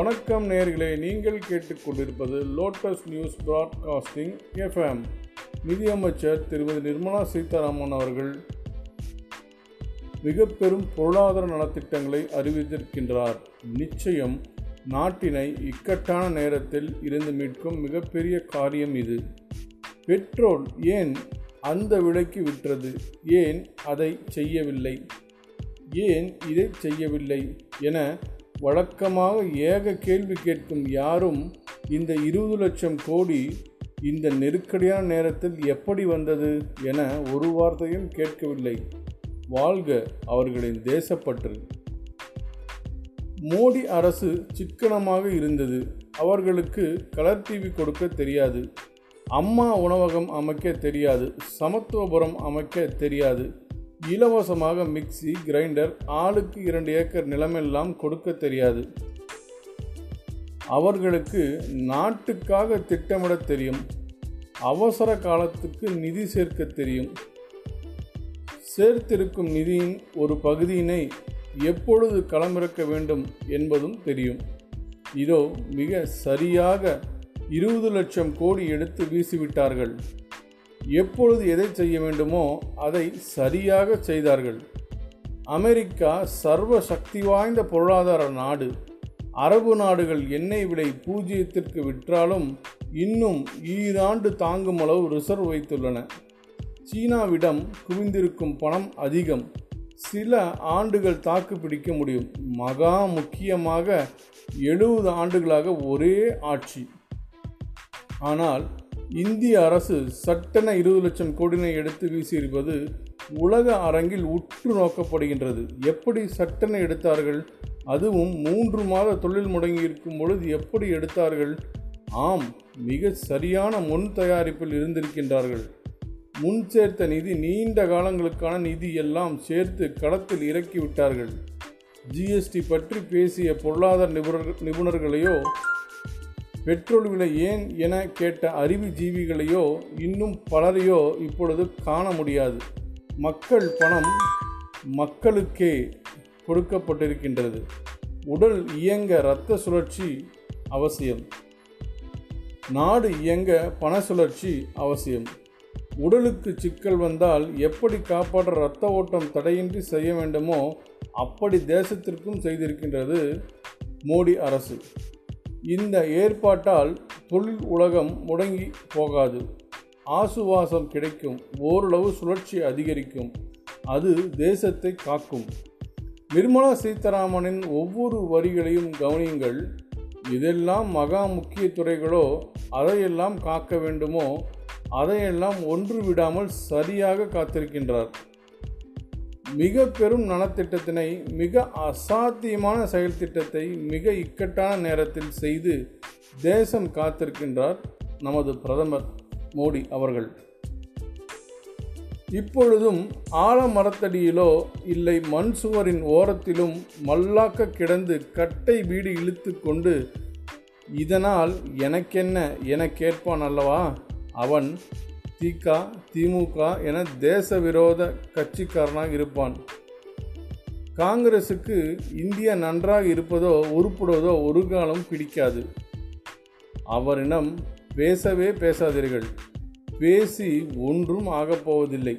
வணக்கம் நேர்களே நீங்கள் கேட்டுக்கொண்டிருப்பது லோட்டஸ் நியூஸ் பிராட்காஸ்டிங் எஃப்எம் நிதியமைச்சர் திருமதி நிர்மலா சீதாராமன் அவர்கள் மிக பெரும் பொருளாதார நலத்திட்டங்களை அறிவித்திருக்கின்றார். நிச்சயம் நாட்டினை இக்கட்டான நேரத்தில் இருந்து மீட்கும் மிகப்பெரிய காரியம் இது. பெட்ரோல் ஏன் அந்த விலைக்கு விற்றது? ஏன் அதை செய்யவில்லை? ஏன் இதை செய்யவில்லை? என வழக்கமாக ஏக கேள்வி கேட்கும் யாரும் இந்த இருபது லட்சம் கோடி இந்த நெருக்கடியான நேரத்தில் எப்படி வந்தது என ஒரு வார்த்தையும் கேட்கவில்லை. வாழ்க அவர்களின் தேசப்பற்று. மோடி அரசு சிக்கனமாக இருந்தது. அவர்களுக்கு கலர் டிவி கொடுக்க தெரியாது. அம்மா உணவகம் அமைக்க தெரியாது. சமத்துவபுரம் அமைக்க தெரியாது. இலவசமாக மிக்சி கிரைண்டர் ஆளுக்கு இரண்டு ஏக்கர் நிலமெல்லாம் கொடுக்க தெரியாது. அவர்களுக்கு நாட்டுக்காக திட்டமிட தெரியும். அவசர காலத்துக்கு நிதி சேர்க்க தெரியும். சேர்த்திருக்கும் நிதியின் ஒரு பகுதியினை எப்பொழுது களமிறக்க வேண்டும் என்பதும் தெரியும். இதோ மிக சரியாக இருபது லட்சம் கோடி எடுத்து வீசிவிட்டார்கள். எப்பொழுது எதை செய்ய வேண்டுமோ அதை சரியாக செய்தார்கள். அமெரிக்கா சர்வ சக்தி வாய்ந்த பொருளாதார நாடு. அரபு நாடுகள் எண்ணெய் விலை பூஜ்ஜியத்திற்கு விற்றாலும் இன்னும் ஈராண்டு தாங்கும் அளவு ரிசர்வ் வைத்துள்ளன. சீனாவிடம் குவிந்திருக்கும் பணம் அதிகம். சில ஆண்டுகள் தாக்கு பிடிக்க முடியும். மகா முக்கியமாக எழுபது ஆண்டுகளாக ஒரே ஆட்சி. ஆனால் இந்திய அரசு சட்டென இருபது லட்சம் கோடினை எடுத்து வீசியிருப்பது உலக அரங்கில் உற்று நோக்கப்படுகின்றது. எப்படி சட்டென எடுத்தார்கள்? அதுவும் மூன்று மாத தொழில் முடங்கி இருக்கும் பொழுது எப்படி எடுத்தார்கள்? ஆம் மிக சரியான முன் தயாரிப்பில் இருந்திருக்கின்றார்கள். முன் சேர்த்த நிதி நீண்ட காலங்களுக்கான நிதி எல்லாம் சேர்த்து களத்தில் இறக்கி விட்டார்கள் ஜிஎஸ்டி பற்றி பேசிய பொருளாதார நிபுணர் நிபுணர்களையோ பெட்ரோல் விலை ஏன் என கேட்ட அறிவுஜீவிகளையோ இன்னும் பலரையோ இப்பொழுது காண முடியாது. மக்கள் பணம் மக்களுக்கே கொடுக்கப்பட்டிருக்கின்றது. உடல் இயங்க இரத்த சுழற்சி அவசியம். நாடு இயங்க பண சுழற்சி அவசியம். உடலுக்கு சிக்கல் வந்தால் எப்படி காப்பாற்ற இரத்த ஓட்டம் தடையின்றி செய்ய வேண்டுமோ அப்படி தேசத்திற்கும் செய்திருக்கின்றது மோடி அரசு. இந்த ஏற்பாட்டால் தொழில் உலகம் முடங்கி போகாது. ஆசுவாசம் கிடைக்கும். ஓரளவு சுழற்சி அதிகரிக்கும். அது தேசத்தை காக்கும். நிர்மலா சீதாராமனின் ஒவ்வொரு வரிகளையும் கவனியுங்கள். இதெல்லாம் மகா முக்கிய துறைகளோ அதையெல்லாம் காக்க வேண்டுமோ அதையெல்லாம் ஒன்று விடாமல் சரியாக காத்திருக்கின்றார். மிக பெரும் நலத்திட்டத்தினை மிக அசாத்தியமான செயல் திட்டத்தை மிக இக்கட்டான நேரத்தில் செய்து தேசம் காத்திருக்கின்றார் நமது பிரதமர் மோடி அவர்கள். இப்பொழுதும் ஆலமரத்தடியிலோ இல்லை மண் சுவரின் ஓரத்திலும் மல்லாக்க கிடந்து கட்டை வீடு இழுத்து கொண்டு இதனால் எனக்கென்ன என கேட்பான் அல்லவா? அவன் திக திமுக என தேச விரோத கட்சிக்காரனாக இருப்பான். காங்கிரசுக்கு இந்தியா நன்றாக இருப்பதோ உருப்படுவதோ ஒரு காலம் பிடிக்காது. அவரிடம் பேசவே பேசாதீர்கள். பேசி ஒன்றும் ஆகப்போவதில்லை.